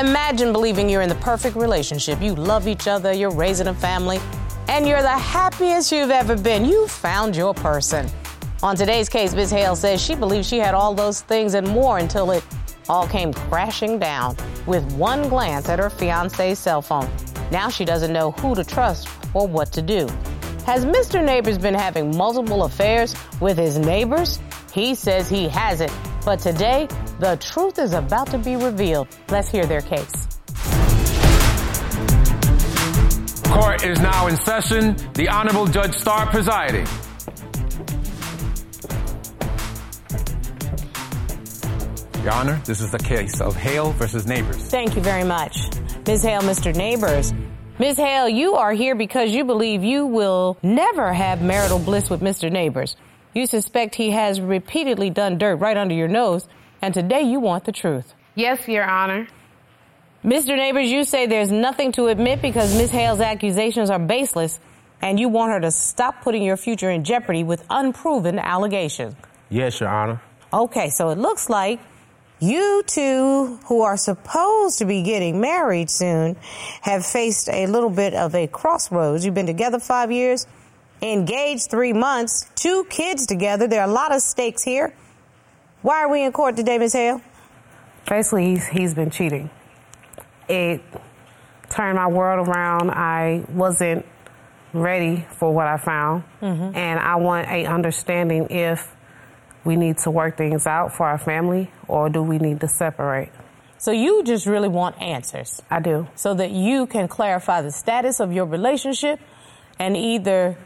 Imagine believing you're in the perfect relationship. You love each other, you're raising a family, and you're the happiest you've ever been. You found your person. On today's case, Ms. Hale says she believes she had all those things and more until it all came crashing down with one glance at her fiance's cell phone. Now she doesn't know who to trust or what to do. Has Mr. Nabors been having multiple affairs with his neighbors? He says he hasn't. But today, the truth is about to be revealed. Let's hear their case. Court is now in session. The Honorable Judge Star presiding. Your Honor, this is the case of Hale versus Nabors. Thank you very much. Ms. Hale, Mr. Nabors. Ms. Hale, you are here because you believe you will never have marital bliss with Mr. Nabors. You suspect he has repeatedly done dirt right under your nose, and today you want the truth. Yes, Your Honor. Mr. Nabors, you say there's nothing to admit because Ms. Hale's accusations are baseless, and you want her to stop putting your future in jeopardy with unproven allegations. Yes, Your Honor. Okay, so it looks like you two, who are supposed to be getting married soon, have faced a little bit of a crossroads. You've been together five years, engaged three months, two kids together. There are a lot of stakes here. Why are we in court today, Ms. Hale? Basically, he's, he's been cheating. It turned my world around. I wasn't ready for what I found, Mm-hmm. and I want a understanding if we need to work things out for our family or do we need to separate. So you just really want answers I do. so that you can clarify the status of your relationship and either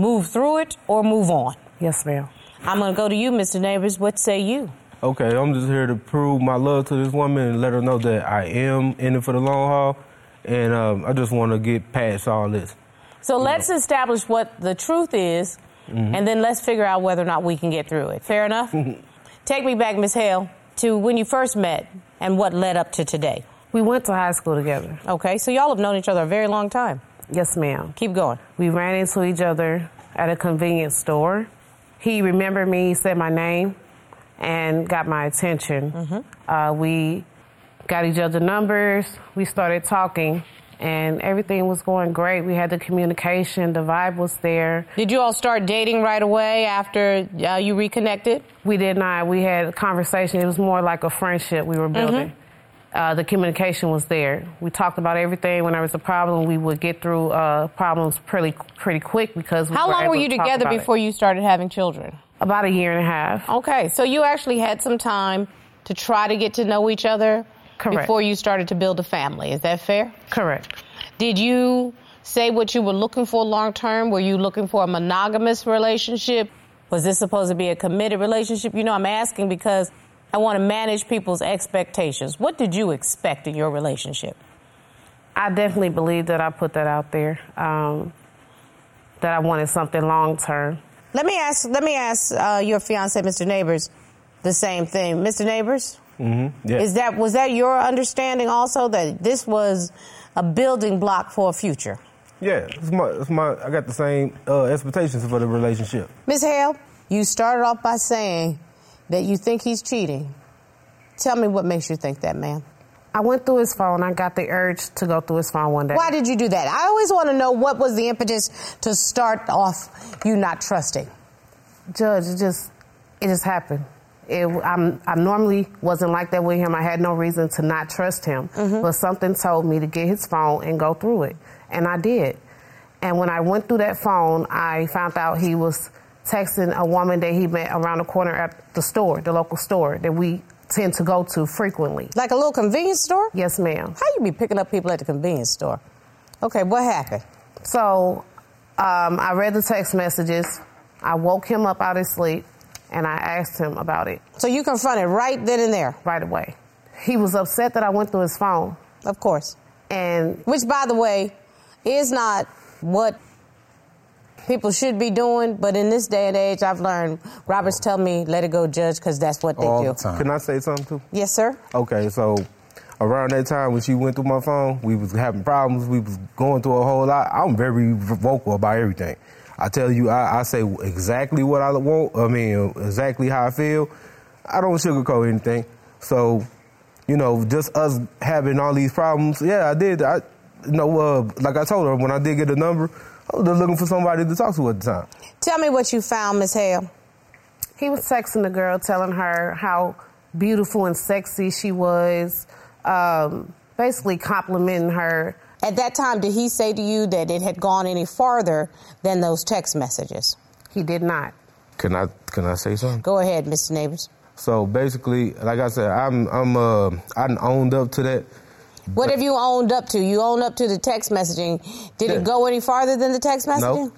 move through it or move on. Yes, ma'am. I'm going to go to you, Mr. Nabors. What say you? Okay, I'm just here to prove my love to this woman and let her know that I am in it for the long haul, and um, I just want to get past all this. So let's establish what the truth is, and then let's figure out whether or not we can get through it. Fair enough? Take me back, Miss Hale, to when you first met and what led up to today. We went to high school together. Okay, so y'all have known each other a very long time. Yes, ma'am. Keep going. We ran into each other at a convenience store. He remembered me, he said my name, and got my attention. Uh, we got each other numbers. We started talking, and everything was going great. We had the communication, the vibe was there. Did you all start dating right away after uh, you reconnected? We did not. We had a conversation. It was more like a friendship we were building. Uh, the communication was there. We talked about everything. When there was a problem, we would get through uh, problems pretty pretty quick because. We How long able were you to together about it. before you started having children? About a year and a half. Okay, so you actually had some time to try to get to know each other Correct. before you started to build a family. Is that fair? Correct. Did you say what you were looking for long term? Were you looking for a monogamous relationship? Was this supposed to be a committed relationship? You know, I'm asking because I want to manage people's expectations. What did you expect in your relationship? I definitely believe that I put that out there. Um, that I wanted something long term. Let me ask. Let me ask uh, your fiance, Mr. Nabors, the same thing. Mr. Nabors, Mm-hmm. Yeah. is that was that your understanding also that this was a building block for a future? yeah, it's my, it's my, I got the same uh, expectations for the relationship. Ms. Hale, you started off by saying that you think he's cheating. Tell me what makes you think that, ma'am. I went through his phone. I got the urge to go through his phone one day. Why did you do that? I always want to know what was the impetus to start off you not trusting. Judge, it just it just happened. It, I'm, I normally wasn't like that with him. I had no reason to not trust him, mm-hmm. but something told me to get his phone and go through it, and I did. And when I went through that phone, I found out he was texting a woman that he met around the corner at the store, the local store that we tend to go to frequently. Like a little convenience store? Yes, ma'am. How you be picking up people at the convenience store? Okay, what happened? So um, I read the text messages. I woke him up out of sleep, and I asked him about it So you confronted right then and there, right away. He was upset that I went through his phone, of course. and Which, by the way, is not what people should be doing. But in this day and age, I've learned. Roberts tell me, "Let it go, judge," because that's what they All do. the time. Can I say something too? Yes, sir. Okay, so around that time when she went through my phone, we was having problems. We was going through a whole lot. I'm very vocal about everything. I tell you, I, I say exactly what I want. I mean, exactly how I feel. I don't sugarcoat anything. So, you know, just us having all these problems. Yeah, I did. I, you know, uh, like I told her when I did get a number, I was looking for somebody to talk to at the time. Tell me what you found, Miss Hale. He was texting the girl, telling her how beautiful and sexy she was, um, basically complimenting her. At that time, did he say to you that it had gone any farther than those text messages? He did not. Can I can I say something? Go ahead, Mr. Nabors. So basically, like I said, I'm I'm uh I owned up to that. What have you owned up to? You owned up to the text messaging. Did Yeah. it go any farther than the text messaging? No,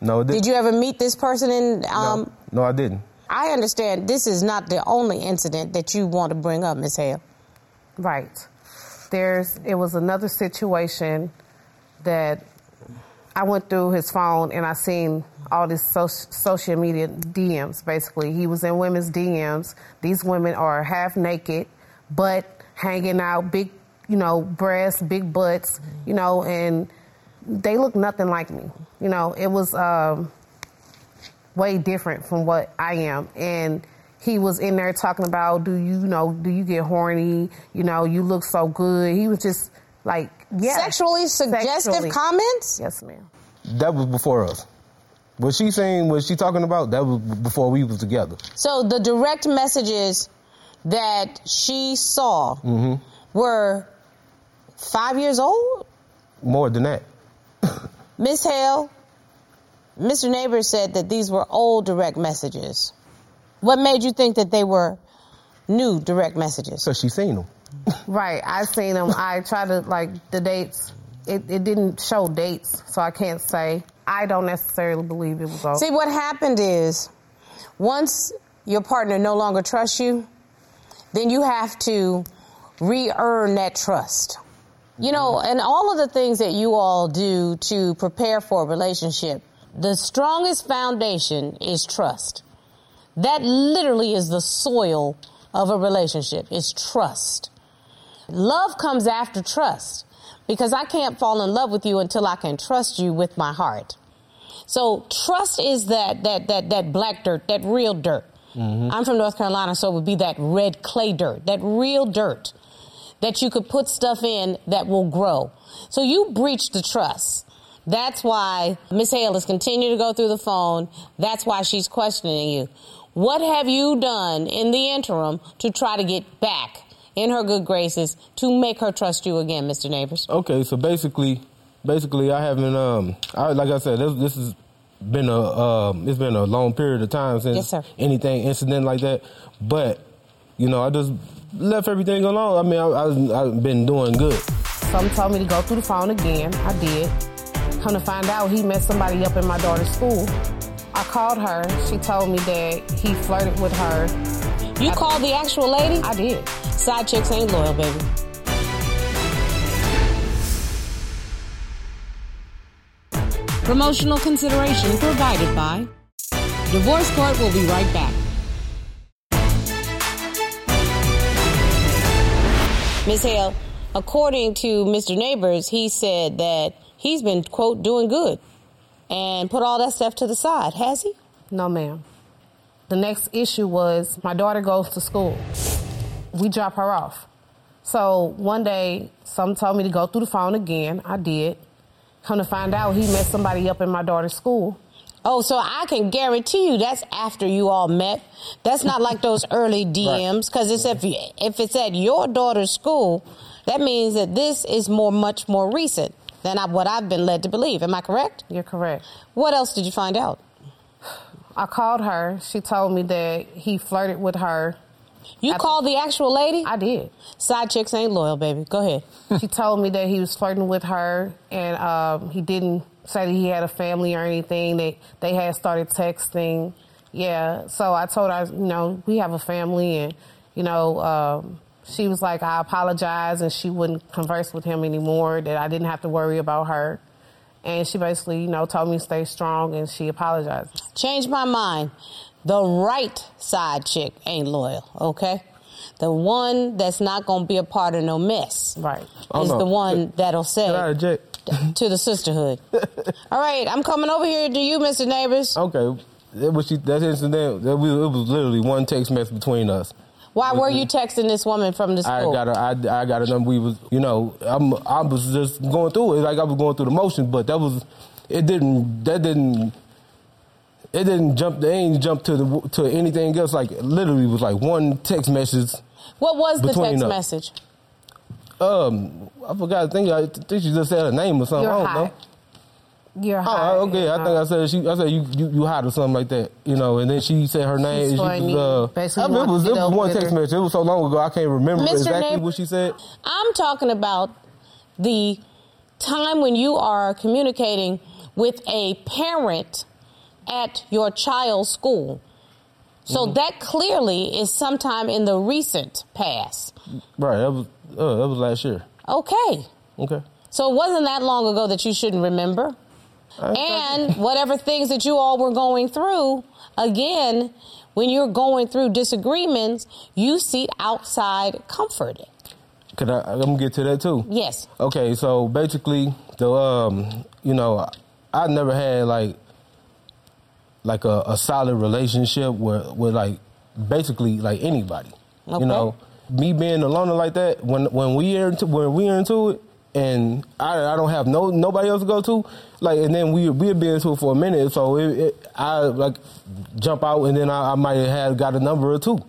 no, it didn't. Did you ever meet this person in? Um, no, no, I didn't. I understand this is not the only incident that you want to bring up, Ms. Hale. Right. There's it was another situation that I went through his phone and I seen all this so- social media DMs. Basically, he was in women's DMs. These women are half naked, butt hanging out, big, you know, breasts, big butts, you know, and they look nothing like me. You know, it was um, way different from what I am, and he was in there talking about, do you know, do you get horny? You know, you look so good. He was just like, yeah, Sexually suggestive Sexually. comments? Yes, ma'am. That was before us. What she saying, what she talking about, that was before we was together. So the direct messages that she saw Mm-hmm. were five years old? More than that. Miss Hale, Mr. Nabors said that these were old direct messages. What made you think that they were new direct messages? So she seen them. Right. I seen them. I tried to like the dates. It, it didn't show dates, so I can't say. I don't necessarily believe it was old. See, what happened is once your partner no longer trusts you, then you have to re earn that trust. You know, mm-hmm. and all of the things that you all do to prepare for a relationship, the strongest foundation is trust. That literally is the soil of a relationship, is trust. Love comes after trust because I can't fall in love with you until I can trust you with my heart. So trust is that that that that black dirt, that real dirt. Mm-hmm. I'm from North Carolina, so it would be that red clay dirt, that real dirt that you could put stuff in that will grow. So you breached the trust. That's why Miss Hale is continuing to go through the phone. That's why she's questioning you. What have you done in the interim to try to get back in her good graces to make her trust you again, Mr. Nabors? Okay, so basically, basically, I haven't. Um, I, like I said, this, this has been a um, it's been a long period of time since Yes, anything incident like that. But you know, I just left everything alone. I mean, I, I, I've been doing good. Some told me to go through the phone again. I did. Come to find out, he met somebody up in my daughter's school. I called her. She told me that he flirted with her. You called the actual lady? I did. Side chicks ain't loyal, baby. Promotional consideration provided by Divorce Court will be right back. Ms. Hale, according to Mr. Nabors, he said that he's been, quote, doing good and put all that stuff to the side. Has he? No, ma'am. The next issue was my daughter goes to school. We drop her off. So one day, some told me to go through the phone again. I did. Come to find out, he met somebody up in my daughter's school. Oh, so I can guarantee you that's after you all met. That's not like those early DMs because it's if if it's at your daughter's school, that means that this is more much more recent than I, what I've been led to believe. Am I correct? You're correct. What else did you find out? I called her. She told me that he flirted with her. You called the actual lady. I did. Side chicks ain't loyal, baby. Go ahead. she told me that he was flirting with her and um, he didn't say that he had a family or anything. That they had started texting. Yeah. So I told her, you know, we have a family and, you know, um, she was like, I apologize and she wouldn't converse with him anymore, that I didn't have to worry about her. And she basically, you know, told me to stay strong and she apologized. Changed my mind. The right side chick ain't loyal, okay? The one that's not gonna be a part of no mess Right. Oh, is no. the one that'll say Can I object? to the sisterhood. All right, I'm coming over here to you, Mr. Nabors. Okay, that was she, that incident. That we, it was literally one text message between us. Why were you texting this woman from the I school? got a, I, I got a number. We was, you know, I'm, I was just going through it like I was going through the motions, but that was, it didn't, that didn't, it didn't jump. They ain't jump to the to anything else. Like literally, was like one text message. what was the text us. message? Um, I forgot. I think I think she just said her name or something. You're I don't hot. know. You're Oh, hot. okay. I think I said she. I said you, you, you hot or something like that. You know, and then she said her name. She was, uh, Basically I mean, it was, it was one text her. message. It was so long ago. I can't remember Mr. exactly what she said. I'm talking about the time when you are communicating with a parent at your child's school. So Mm-hmm. that clearly is sometime in the recent past. Right. That was uh, that was last year. Okay. Okay. So it wasn't that long ago that you shouldn't remember. And whatever things that you all were going through, again, when you're going through disagreements, you seek outside comfort. Could I? I'm gonna get to that too. Yes. Okay, so basically, the um, you know, I never had like like a, a solid relationship with with like basically like anybody. Okay. You know, me being a loner like that when when we are into when we are into it. And I, I don't have no nobody else to go to, like, and then we we'll be into it for a minute. So it, it, I like jump out, and then I, I might have got a number or two,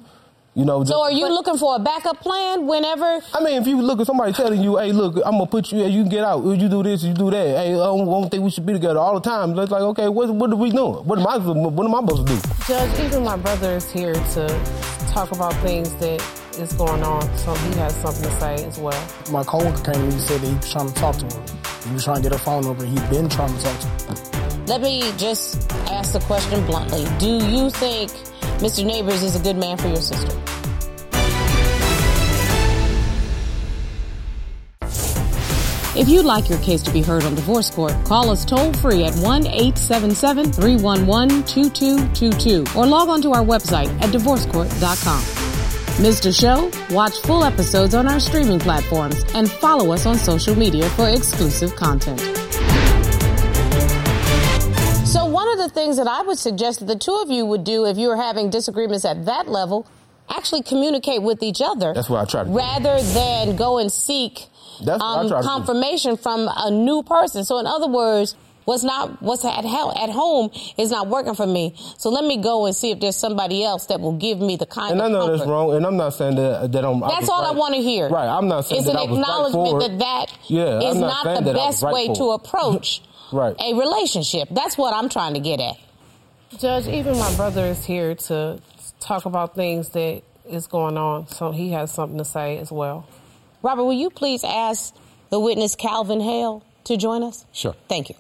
you know. So are you looking for a backup plan whenever? I mean, if you look at somebody telling you, "Hey, look, I'm gonna put you. You can get out. You do this. You do that. Hey, I don't, I don't think we should be together all the time." It's like, okay, what what are we doing? What am I what am I supposed to do? Judge, even my brother is here to talk about things that is going on, so he has something to say as well. My coworker came to me and said that he was trying to talk to her. He was trying to get her phone number. He'd been trying to talk to her. Let me just ask the question bluntly. Do you think Mr. Nabors is a good man for your sister? If you'd like your case to be heard on divorce court, call us toll free at 1 877 311 2222 or log on to our website at divorcecourt.com. Mr. Show, watch full episodes on our streaming platforms and follow us on social media for exclusive content. Of the things that I would suggest that the two of you would do if you were having disagreements at that level, actually communicate with each other. That's what I try to do. Rather than go and seek I um, do. confirmation from a new person. So in other words, what's not what's at hell at home is not working for me. So let me go and see if there's somebody else that will give me the kind And I of know that's wrong. And I'm not saying that that I'm. That's was all I want to hear. Right. I'm not saying It's that an I was right acknowledgement for that that Yeah, is I'm not not, the best right way to approach Right. a relationship. That's what I'm trying to get at. Judge, even my brother is here to talk about things that is going on, so he has something to say as well. Robert, will you please ask the witness Calvin Hale to join us? Sure. Thank you.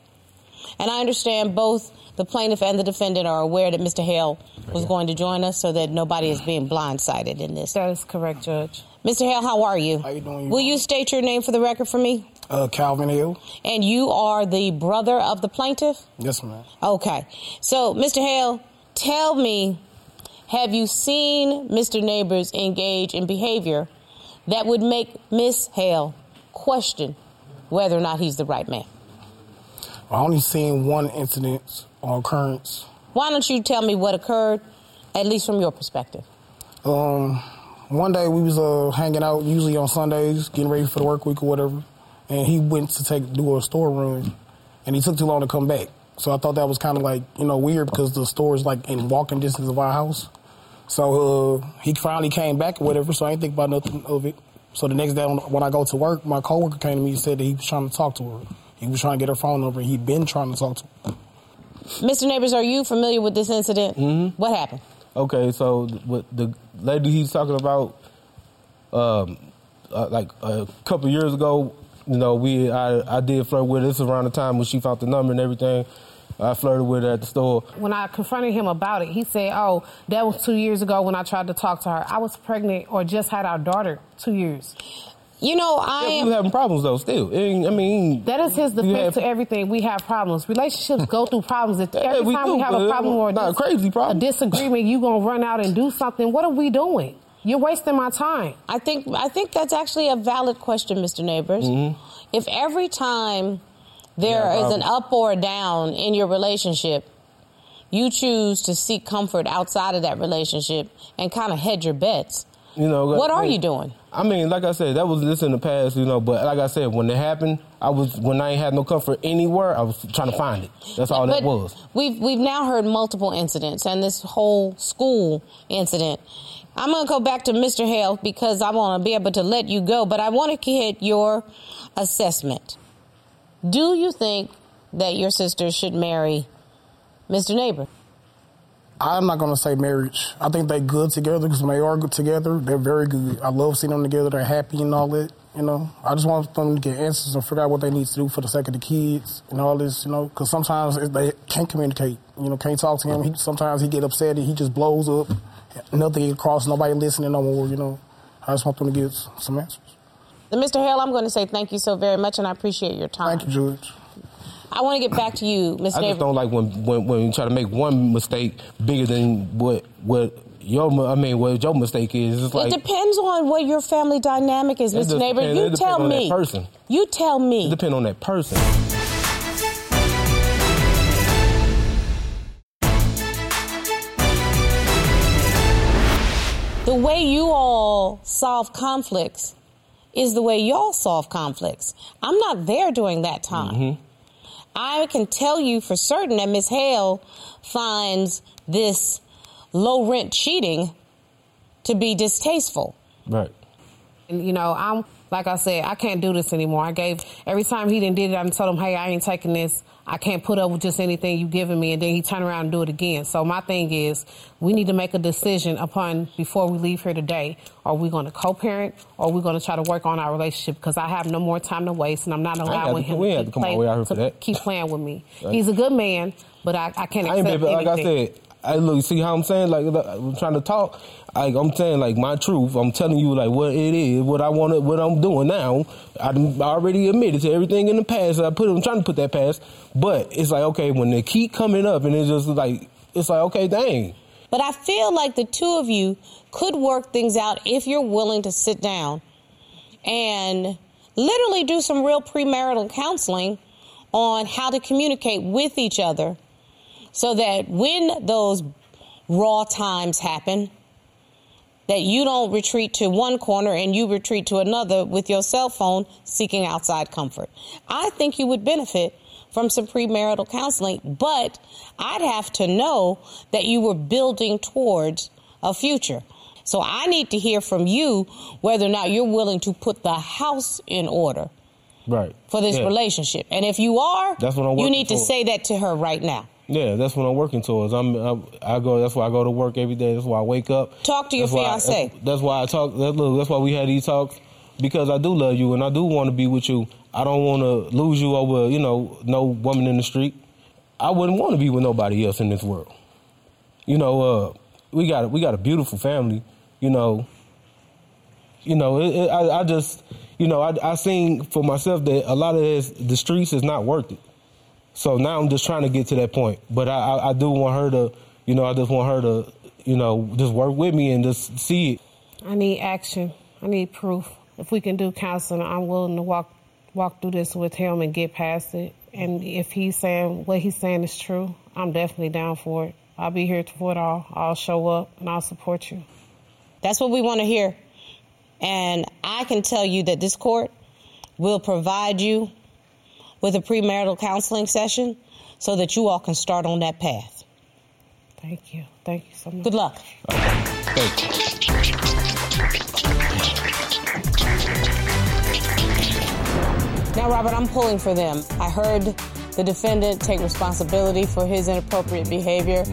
And I understand both the plaintiff and the defendant are aware that Mr. Hale was going to join us so that nobody is being blindsided in this. That is correct, Judge. Mr. Hale, how are you? How you doing? Will you state your name for the record for me? Uh, Calvin Hill. And you are the brother of the plaintiff? Yes, ma'am. Okay. So, Mr. Hale, tell me, have you seen Mr. Nabors engage in behavior that would make Miss Hale question whether or not he's the right man? I only seen one incident or occurrence. Why don't you tell me what occurred, at least from your perspective? Um, one day we was uh, hanging out, usually on Sundays, getting ready for the work week or whatever, and he went to take do a store run, and he took too long to come back. So I thought that was kind of like you know weird because the store is like in walking distance of our house. So uh, he finally came back or whatever. So I ain't think about nothing of it. So the next day when- when I go to work, my coworker came to me and said that he was trying to talk to her. He was trying to get her phone number. He'd been trying to talk to her. Mr. Nabors, are you familiar with this incident? Mm-hmm. What happened? Okay, so what the lady he's talking about, um, uh, like a couple years ago, you know, we I I did flirt with her. This is around the time when she found the number and everything. I flirted with her at the store. When I confronted him about it, he said, "Oh, that was two years ago when I tried to talk to her. I was pregnant or just had our daughter two years." You know, I Yeah, we am. having problems though. Still, It I mean, That is his defense have- to everything. We have problems. Relationships go through problems. If Yeah, Every we time do, we have a problem or not a dis- crazy problem. a disagreement, you gonna run out and do something. What are we doing? You're wasting my time. I think I think that's actually a valid question, Mr. Nabors. Mm-hmm. If every time there Yeah, is an up or a down in your relationship, you choose to seek comfort outside of that relationship and kind of hedge your bets. You know, What I are mean- you doing? I mean, like I said, that was this in the past, you know. But like I said, when it happened, I was when I ain't had no comfort anywhere. I was trying to find it. That's all that was. We've we've now heard multiple incidents, and this whole school incident. I'm going to go back to Mr. Hale because I want to be able to let you go, but I want to get your assessment. Do you think that your sister should marry Mr. Neighbor? I'm not gonna say marriage. I think they're good together because they are good together, they're very good. I love seeing them together. They're happy and all that. You know, I just want them to get answers and figure out what they need to do for the sake of the kids and all this. You know, because sometimes they can't communicate. You know, can't talk to him. He, sometimes he get upset and he just blows up. Nothing across. Nobody listening no more. You know, I just want them to get some answers. Then, Mr. Hale, I'm going to say thank you so very much, and I appreciate your time. Thank you, Judge. I want to get back to you, Mr. I just don't like when, when when you try to make one mistake bigger than what what your I mean what your mistake is. It's like it depends on what your family dynamic is, Mr. Neighbor. depends- You it tell on that me. person. You tell it me. depends on that person. The way you all solve conflicts is the way y'all solve conflicts. I'm not there during that time. Mm-hmm. I can tell you for certain that Miss Hale finds this low rent cheating to be distasteful. Right. And, you know, I'm like I said, I can't do this anymore. I gave every time he didn't did it, I told him, hey, I ain't taking this. I can't put up with just anything you giving me, and then he turn around and do it again. So my thing is, we need to make a decision upon before we leave here today. Are we going to co-parent, or are we going to try to work on our relationship? Because I have no more time to waste, and I'm not allowing him to, have to come all play- the way out here for to keep playing with me. He's a good man, but I, I can't I ain't accept but like. I said, I look, see how I'm saying, like I'm trying to talk. Like I'm saying, like my truth. I'm telling you, like what it is, what I want, what I'm doing now. I already admitted to everything in the past. I put, I'm trying to put that past, but it's like okay, when they keep coming up, and it's just like it's like okay, dang. But I feel like the two of you could work things out if you're willing to sit down and literally do some real premarital counseling on how to communicate with each other so that when those raw times happen, that you don't retreat to one corner and you retreat to another with your cell phone seeking outside comfort. I think you would benefit from some premarital counseling, but I'd have to know that you were building towards a future. So I need to hear from you whether or not you're willing to put the house in order Right. for this Yeah. relationship. And if you are, That's what I'm you need to say that to her right now. Yeah, that's what I'm working towards. I'm, I'm I go. That's why I go to work every day. That's why I wake up. Talk to your That's why I- that's, that's why I talk. That, look, that's why we had these talks because I do love you and I do want to be with you. I don't want to lose you over you know no woman in the street. I wouldn't want to be with nobody else in this world. You know, uh, we got we got a beautiful family. You know, you know, it, it, I, I just, you know, I, I seen for myself that a lot of this, the streets is not worth it. So now I'm just trying to get to that point. But I, I, I do want her to, you know, I just want her to, you know, just work with me and just see it. I need action. I need proof. If we can do counseling, I'm willing to walk walk through this with him and get past it. And if he's saying what he's saying is true, I'm definitely down for it. I'll be here for it all. I'll show up and I'll support you. That's what we want to hear. And I can tell you that this court will provide you with a premarital counseling session so that you all can start on that path. Thank you. Thank you so much. Good luck. Thank you. Now, Robert, I'm pulling for them. I heard the defendant take responsibility for his inappropriate behavior,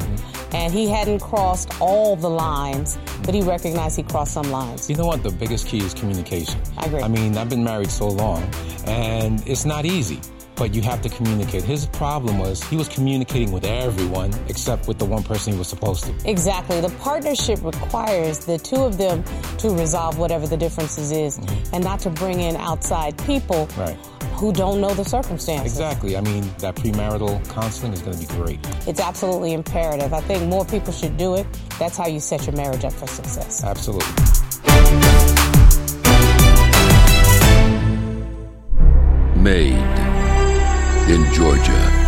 and he hadn't crossed all the lines, but he recognized he crossed some lines. You know what? The biggest key is communication. I agree. I mean, I've been married so long, and it's not easy, but you have to communicate. His problem was he was communicating with everyone except with the one person he was supposed to. Exactly. The partnership requires the two of them to resolve whatever the differences is mm-hmm. and not to bring in outside people Right. who don't know the circumstances. Exactly. I mean, that premarital counseling is going to be great. It's absolutely imperative. I think more people should do it. That's how you set your marriage up for success. Absolutely. Made in Georgia.